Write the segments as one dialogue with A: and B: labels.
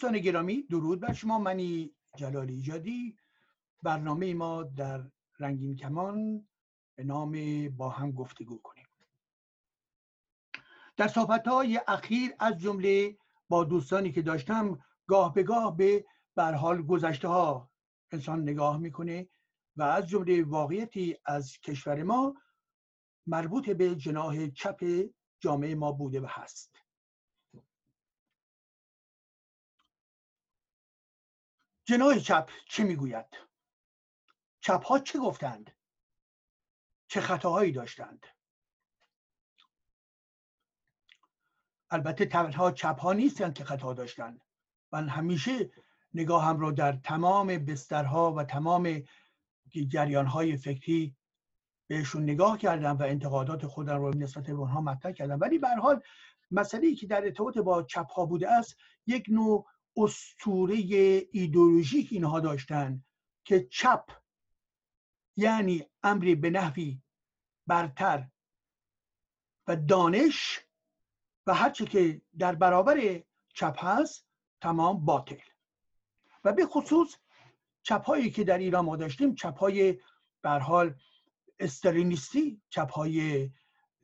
A: دوستان گرامی درود بر شما. منی جلالی ایجادی. برنامه ما در رنگین کمان به نام با هم گفتگو کنیم. در صحبت های اخیر از جمله با دوستانی که داشتم گاه به گاه به برحال گذشته ها انسان نگاه می‌کنه و از جمله واقعیتی از کشور ما مربوط به جناح چپ جامعه ما بوده و هست. جناح چپ چه می‌گوید؟ چپ ها چه گفتند؟ چه خطاهایی داشتند؟ البته تنها چپ ها نیستند که خطا داشتند. من همیشه نگاهم رو در تمام بسترها و تمام جریان های فکری بهشون نگاه کردم و انتقادات خودم رو نسبت به اونها مطرح کردم. ولی به حال مسئله ای که در ارتباط با چپ ها بوده است یک نوع اسطوره ایدولوژیک اینها داشتن که چپ یعنی امری به نحوی برتر و دانش و هرچه که در برابر چپ هست تمام باطل. و به خصوص چپ هایی که در ایران ما داشتیم چپ های برحال استالینیستی چپ های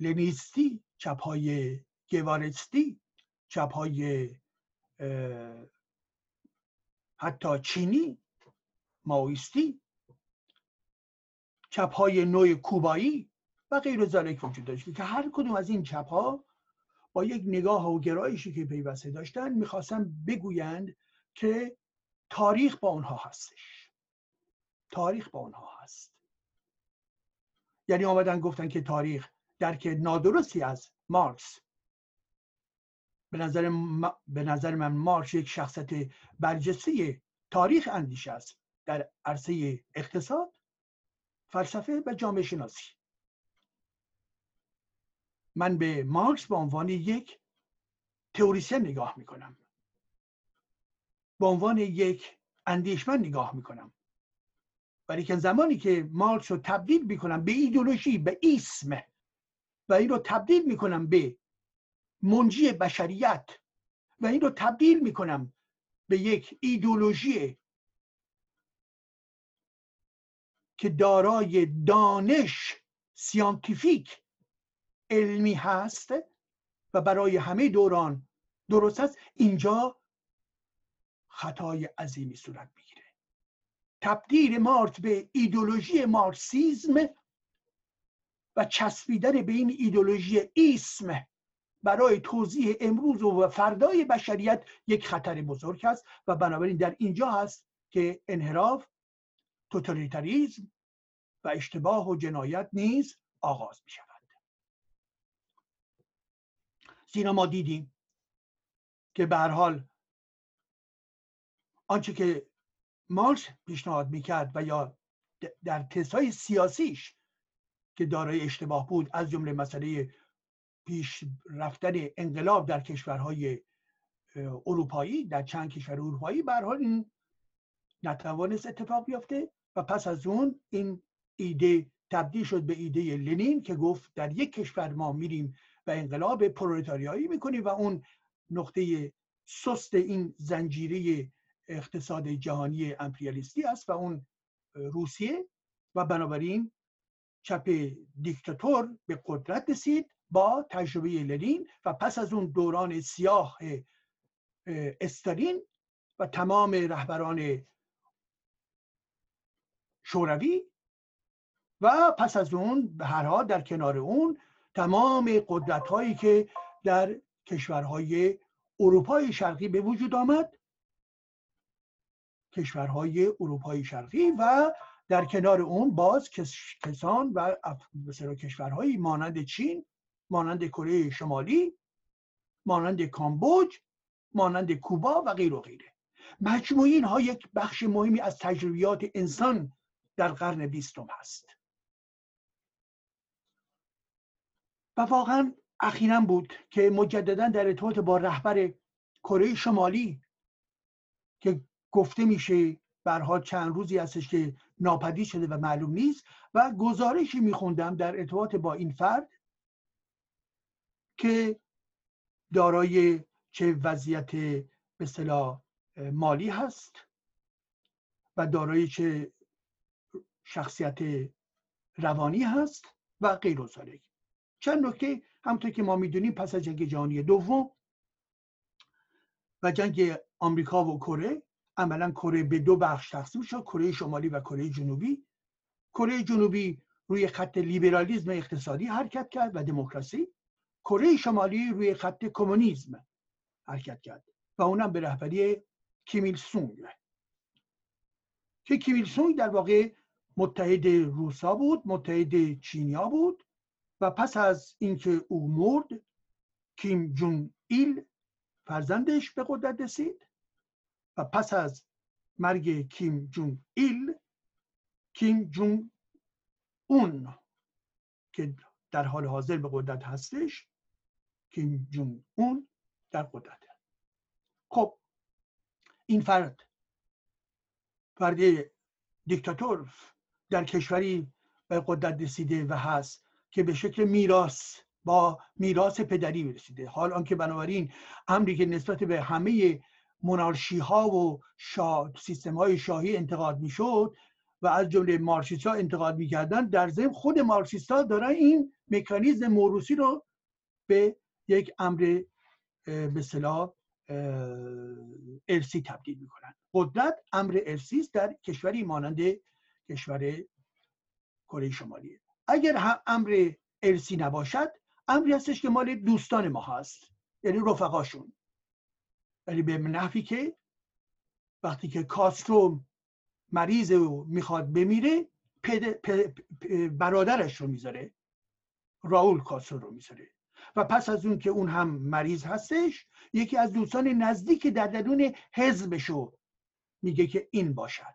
A: لنیستی چپ های گوارستی چپ های حتی چینی ماویستی چپ های نوع کوبایی و غیر ذالک وجود داشت که هر کدوم از این چپ ها با یک نگاه و گرایشی که پیوسته داشتن می‌خواستن بگویند که تاریخ با اونها هستش. تاریخ با اونها هست. یعنی آمدن گفتن که تاریخ درک نادرستی از مارکس به نظر, به نظر من مارکس یک شخصت برجسته تاریخ اندیشه است در عرصه اقتصاد فلسفه و جامعه شناسی. من به مارکس به عنوان یک تئوریسین نگاه می‌کنم. به عنوان یک اندیشمن نگاه می‌کنم. ولی که زمانی که مارکس رو تبدیل می‌کنم به ایدولوژی به اسم و این رو تبدیل می‌کنم به منجی بشریت. و این رو تبدیل می‌کنم به یک ایدولوژی که دارای دانش سیانتیفیک علمی هست و برای همه دوران درست است. اینجا خطای عظیمی صورت می‌گیره. تبدیل مارت به ایدولوژی مارکسیزم و چسبیدن به این ایدولوژی ایسم برای توضیح امروز و فردای بشریت یک خطر بزرگ است و بنابراین در اینجا هست که انحراف توتالیتاریزم و اشتباه و جنایت نیز آغاز می شود زیرا ما دیدیم که به حال آنچه که مارکس پیشنهاد می‌کرد و یا در تستهای سیاسیش که دارای اشتباه بود از جمله مسئله پیش رفتن انقلاب در کشورهای اروپایی در چند کشور اروپایی به حال این نتوانست اتفاق بیفته و پس از اون این ایده تبدیل شد به ایده لنین که گفت در یک کشور ما میریم و انقلاب پرولتاریایی می‌کنیم و اون نقطه سست این زنجیره اقتصاد جهانی امپریالیستی است و اون روسیه و بنابراین چپ دیکتاتور به قدرت رسید با تجربه لنین و پس از اون دوران سیاه استالین و تمام رهبران شوروی و پس از اون به هر حال در کنار اون تمام قدرت هایی که در کشورهای اروپای شرقی به وجود آمد کشورهای اروپای شرقی و در کنار اون باز کسان و کشورهایی مانند چین مانند کره شمالی مانند کامبوج مانند کوبا و غیر و غیره. مجموعی اینها یک بخش مهمی از تجربیات انسان در قرن بیستم هست. و واقعا اخیرا بود که مجددا در ارتباط با رهبر کره شمالی که گفته میشه برها چند روزی هستش که ناپدید شده و معلوم نیست و گزارشی میخوندم در ارتباط با این فرد که دارای چه وضعیت به مالی هست و دارای چه شخصیت روانی هست و غیر و چند نکته همونطور که ما می‌دونیم پس از جنگ جهانی دوم و جنگ آمریکا و کره عملا کره به دو بخش تقسیم شد کره شمالی و کره جنوبی. کره جنوبی روی خط لیبرالیزم اقتصادی حرکت کرد و دموکراسی. کره شمالی روی خط کمونیسم حرکت کرد و اونم به رهبری کیمیل سونگ که کیمیل سونگ در واقع متحد روسا بود متحد چینیا بود و پس از اینکه او مرد کیم جون ایل فرزندش به قدرت رسید و پس از مرگ کیم جون ایل کیم جون اون که در حال حاضر به قدرت هستش کیم جون اون در قدرت. خب این فرد فرد دیکتاتور در کشوری به قدرت رسیده و هست که به شکل میراث با میراث پدری رسیده. حال آنکه بنابراین امری که نسبت به همه منارشی ها و شاه سیستم های شاهی انتقاد می‌شد و از جمله مارکسیست ها انتقاد می‌کردن در ضمن خود مارکسیست ها دارن این مکانیزم موروسی رو به یک امر به صلاح ارسی تبدیل می‌کنن. قدرت امر ارسی است در کشوری مانند کشور کره شمالی. اگر هم امر ارسی نباشد امری هستش که مال دوستان ما هست یعنی رفقاشون. یعنی به نحوی که وقتی که کاسترو مریض و می‌خواد بمیره برادرش رو می‌ذاره. راول کاسترو رو می‌ذاره. و پس از اون که اون هم مریض هستش یکی از دوستان نزدیک در درون حزبشو میگه که این باشد.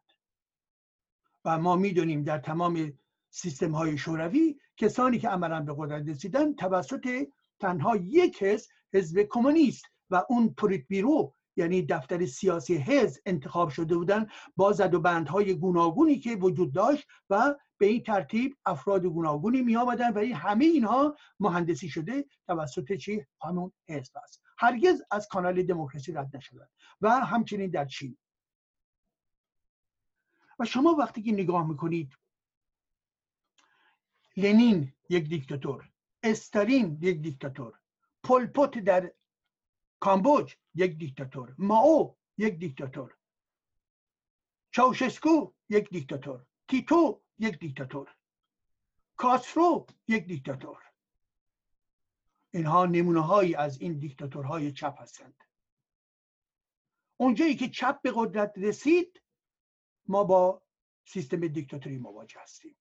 A: و ما می‌دونیم در تمام سیستم های شوروی کسانی که عملا به قدرت رسیدن توسط تنها یک حزب حزب کمونیست و اون پریت بیرو یعنی دفتر سیاسی حزب انتخاب شده بودن با زد و بندهای گوناگونی که وجود داشت و به این ترتیب افراد گوناگونی می آمدن و این همه اینها مهندسی شده توسط چی؟ همون حزب است. هرگز از کانال دموکراسی رد نشدن و همچنین در چین. و شما وقتی که نگاه می‌کنید لنین یک دیکتاتور استالین یک دیکتاتور پولپوت در کامبوج یک دیکتاتور. ماو یک دیکتاتور. چاوشسکو یک دیکتاتور. تیتو یک دیکتاتور. کاسفرو یک دیکتاتور. اینها نمونه هایی از این دیکتاتورهای چپ هستند. اونجایی که چپ به قدرت رسید ما با سیستم دیکتاتوری مواجه هستیم.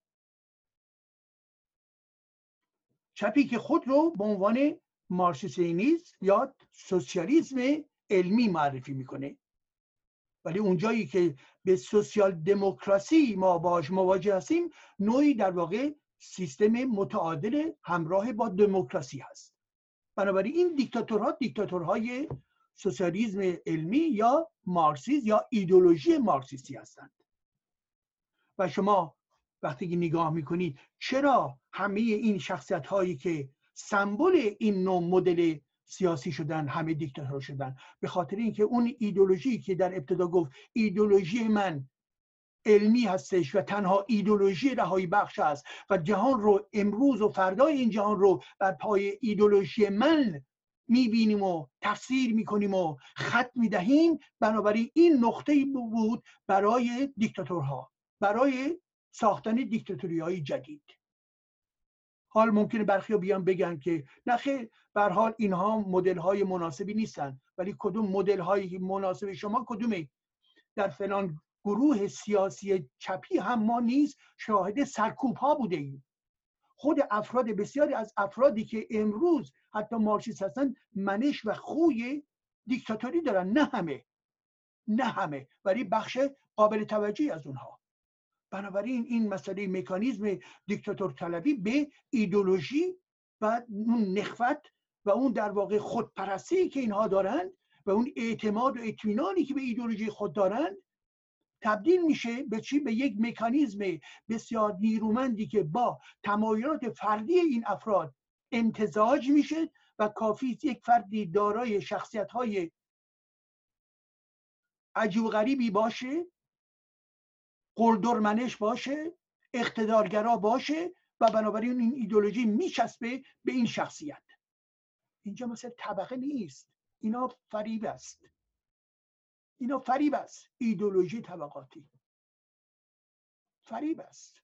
A: چپی که خود رو به عنوان مارکسیسم یا سوسیالیسم علمی معرفی می‌کنه. ولی اونجایی که به سوسیال دموکراسی ما باش مواجه هستیم نوعی در واقع سیستم متعادل همراه با دموکراسی هست. بنابراین این دیکتاتورها دیکتاتورهای سوسیالیسم علمی یا مارکسیسم یا ایدولوژی مارکسیستی هستند. و شما وقتی که نگاه می‌کنید چرا همه این شخصیت هایی که سمبل این نوع مدل سیاسی شدن همه دیکتاتور شدن. به خاطر اینکه اون ایدولوژی که در ابتدا گفت ایدولوژی من علمی هستش و تنها ایدولوژی رهایی بخش است و جهان رو امروز و فردای این جهان رو بر پای ایدولوژی من می‌بینیم و تفسیر می‌کنیم و خط می‌دهیم بنابراین این نقطه بود برای دیکتاتورها برای ساختن دیکتاتوری های جدید. حال ممکنه برخی بیان بگن که نخیر بر حال اینها مدل های مناسبی نیستن. ولی کدوم مدل هایی مناسب شما کدومه؟ در فلان گروه سیاسی چپی هم ما نیز شاهد سرکوب ها بوده ایم خود افراد بسیاری از افرادی که امروز حتی مارکسیست هستن منش و خوی دیکتاتوری دارن. نه همه. نه همه. ولی بخش قابل توجهی از اونها. بنابراین این مسئله مکانیزم دیکتاتور طلبی به ایدولوژی و اون نخوت و اون در واقع خودپرستی که اینها دارند و اون اعتماد و اطمینانی که به ایدولوژی خود دارند تبدیل میشه به چی؟ به یک مکانیزم بسیار نیرومندی که با تمایلات فردی این افراد امتزاج میشه و کافی یک فردی دارای شخصیت های عجیب غریبی باشه قلدرمنش باشه اقتدارگرا باشه و بنابراین این ایدولوژی میچسبه به این شخصیت. اینجا مثل طبقه نیست. اینا فریب است. اینا فریب است. ایدولوژی طبقاتی. فریب است.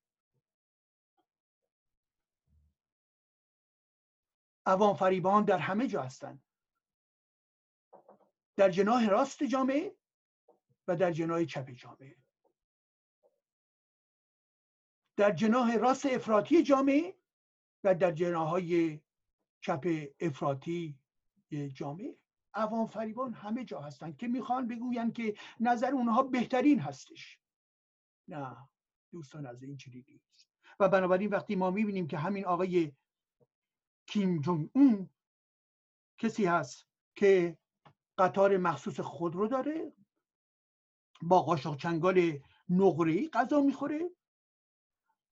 A: عوام فریبان در همه جا هستند. در جناح راست جامعه و در جناح چپ جامعه. در جناح راست افراطی جامعه و در جناح های چپ افراطی جامعه. عوام فریبان همه جا هستند که می‌خوان بگویند که نظر اونها بهترین هستش. نه دوستان از این چیزی نیست. و بنابراین وقتی ما می‌بینیم که همین آقای کیم جونگ اون کسی هست که قطار مخصوص خود رو داره با قاشق چنگال نقره غذا می‌خوره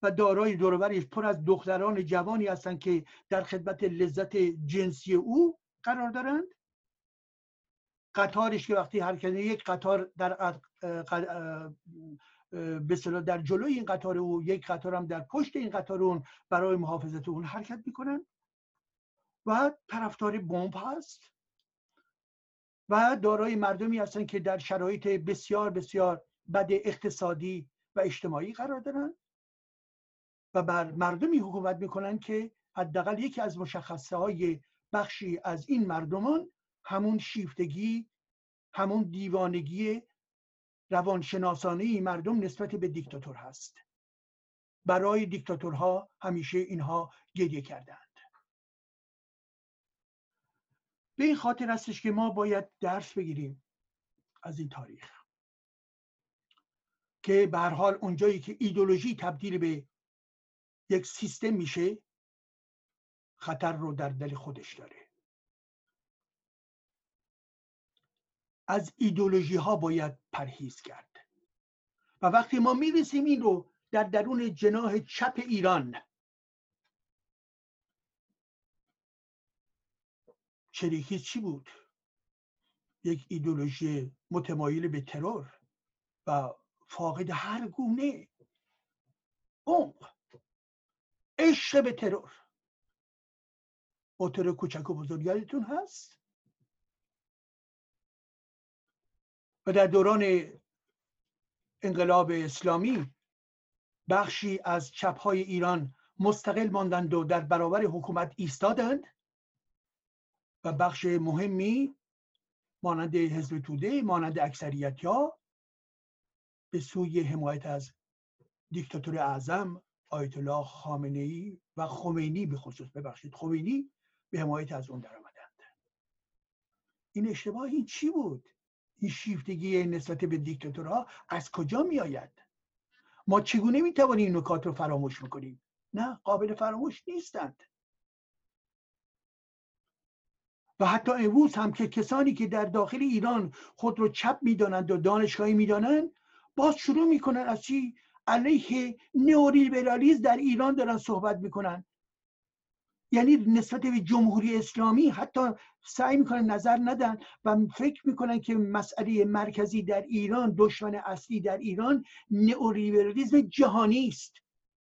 A: و دارای دورورش پر از دختران جوانی هستند که در خدمت لذت جنسی او قرار دارند. قطارش که وقتی حرکت یک قطار در به در جلوی این قطار او یک قطار هم در پشت این قطار اون برای محافظت اون حرکت می‌کنن. و طرفدار بمب هست. و دارای مردمی هستن که در شرایط بسیار بسیار بد اقتصادی و اجتماعی قرار دارن. و بر مردمی حکومت می‌کنن که حداقل یکی از مشخصه های بخشی از این مردمان همون شیفتگی همون دیوانگی روانشناسانه مردم نسبت به دیکتاتور هست. برای دیکتاتورها همیشه اینها گریه کردند به این خاطر هستش که ما باید درس بگیریم از این تاریخ. که به هر حال اونجایی که ایدولوژی تبدیل به یک سیستم میشه خطر رو در دل خودش داره. از ایدولوژی ها باید پرهیز کرد. و وقتی ما می‌رسیم این رو در درون جناح چپ ایران چریکیز چی بود؟ یک ایدولوژی متمایل به ترور و فاقد هر گونه عمق. عشق به ترور. موتور کوچک و بزرگ یادتون هست؟ و در دوران انقلاب اسلامی بخشی از چپهای ایران مستقل ماندند و در برابر حکومت ایستادند و بخش مهمی مانند حزب توده مانند اکثریت ها به سوی حمایت از دیکتاتور اعظم آیت الله خامنه ای و خمینی به خصوص ببخشید خمینی به حمایت از اون درآمدند این اشتباه این چی بود؟ این شیفتگی نسبت به دیکتاتورها از کجا می آید ما چگونه می توانیم این نکات رو فراموش می‌کنیم؟ نه قابل فراموش نیستند. و حتی امروز هم که کسانی که در داخل ایران خود رو چپ می‌دانند و دانشگاهی می‌دانند باز شروع می‌کنن از چی؟ علیه نئولیبرالیسم در ایران دارن صحبت می‌کنن. یعنی نسبت به جمهوری اسلامی حتی سعی می‌کنن نظر ندن و فکر می‌کنن که مسئله مرکزی در ایران دشمن اصلی در ایران نئولیبرالیسم جهانی است.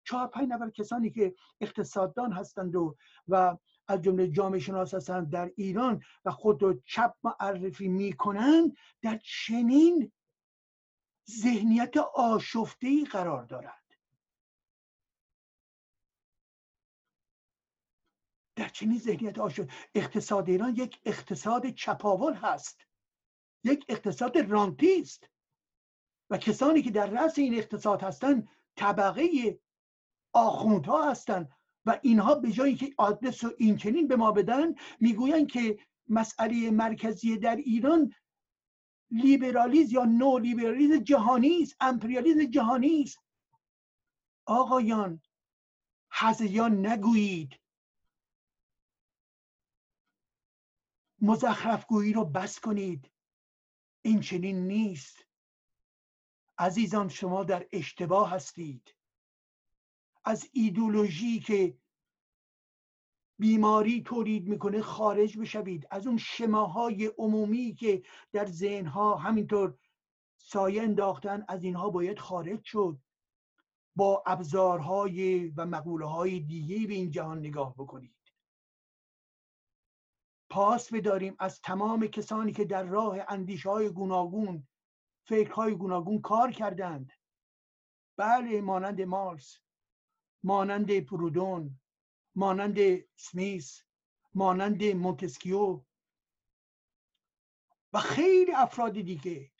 A: چهار پنج نفر کسانی که اقتصاددان هستند و و از جمله جامعه شناس هستند در ایران و خود رو چپ معرفی می‌کنن در چنین ذهنیت آشفته ای قرار دارند در چنین ذهنیت آشفته اقتصاد ایران یک اقتصاد چپاول هست. یک اقتصاد رانتی است. و کسانی که در رأس این اقتصاد هستند طبقه آخوندها هستند و اینها به جایی که آدرس و این چنین به ما بدن می‌گویند که مسئله مرکزی در ایران لیبرالیز یا نو لیبرالیز جهانی است امپریالیزم جهانی است. آقایان حزیان نگویید. مزخرفگویی رو بس کنید. این چنین نیست. عزیزان شما در اشتباه هستید. از ایدولوژی که بیماری تولید می‌کنه خارج بشوید. از اون شماهای عمومی که در ذهنها همینطور سایه انداختن از اینها باید خارج شد. با ابزارهای و مقوله های دیگه به این جهان نگاه بکنید. پاس بداریم از تمام کسانی که در راه اندیش های گوناگون فکرهای گوناگون کار کردند. بله مانند مارس مانند پرودون. مانند سمیس مانند مونتسکیو و خیلی افراد دیگه.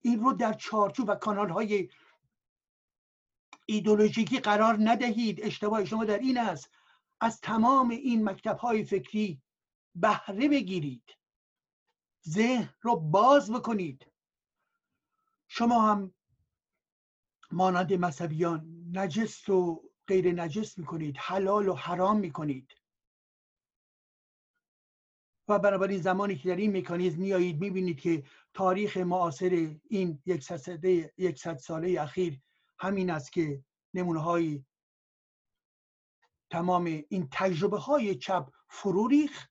A: این رو در چارچوب و کانال های ایدولوژیکی قرار ندهید. اشتباه شما در این است. از تمام این مکتب های فکری بهره بگیرید. ذهن رو باز بکنید. شما هم مانند مذهبیان نجس و غیر نجس می‌کنید حلال و حرام می‌کنید. و بنابراین زمانی که در این مکانیزم میایید می‌بینید که تاریخ معاصر این یکصد ساله اخیر همین است که نمونه تمام این تجربه های چپ فرو ریخ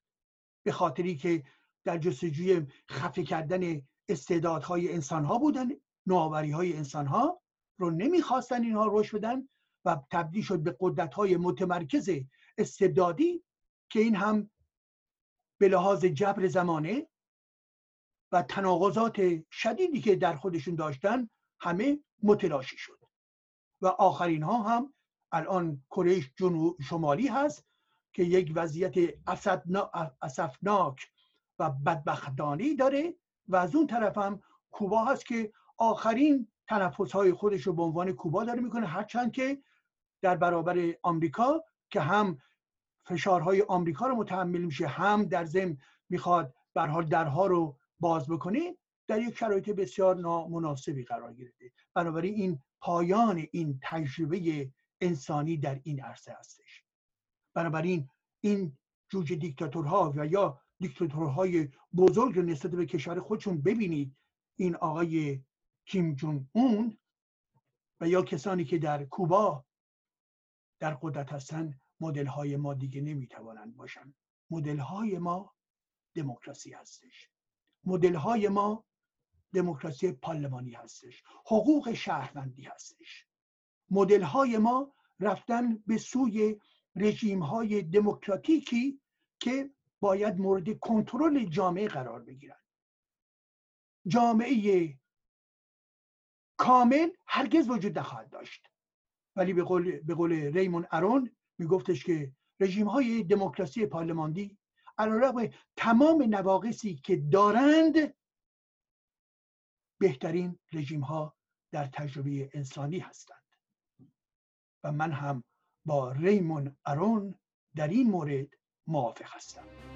A: به خاطری که در جستجوی خفه کردن استعدادهای انسان ها بودن نوآوری های انسان ها رو نمی‌خواستن اینها رشد بدن. و تبدیل شد به قدرت های متمرکز استبدادی که این هم به لحاظ جبر زمانه و تناقضات شدیدی که در خودشون داشتن همه متلاشی شد. و آخرین ها هم الان کره شمالی هست که یک وضعیت اسفناک و بدبختانی داره و از اون طرف هم کوبا هست که آخرین تنفس های خودش رو به عنوان کوبا داره می‌کنه هرچند که در برابر آمریکا که هم فشارهای آمریکا رو متحمل میشه هم در ضمن می‌خواد به حال درها رو باز بکنه در یک شرایط بسیار نامناسبی قرار گرفته. بنابراین این پایان این تجربه انسانی در این عرصه هستش. بنابراین این جوجه دیکتاتورها و یا دیکتاتورهای بزرگ رو نسبت به کشور خودشون ببینید. این آقای کیم جون اون و یا کسانی که در کوبا در قدرت هستن مدل های ما دیگه نمی‌توانند باشن. مدل های ما دموکراسی هستش. مدل های ما دموکراسی پارلمانی هستش. حقوق شهروندی هستش. مدل های ما رفتن به سوی رژیم های دموکراتیکی که باید مورد کنترل جامعه قرار بگیرن. جامعه کامل هرگز وجود نخواهد داشت. ولی به قول, به قول ریمون ارون میگفتش که رژیم های دموکراسی پارلمانی علیرغم تمام نواقصی که دارند بهترین رژیم ها در تجربه انسانی هستند. و من هم با ریمون ارون در این مورد موافق هستم.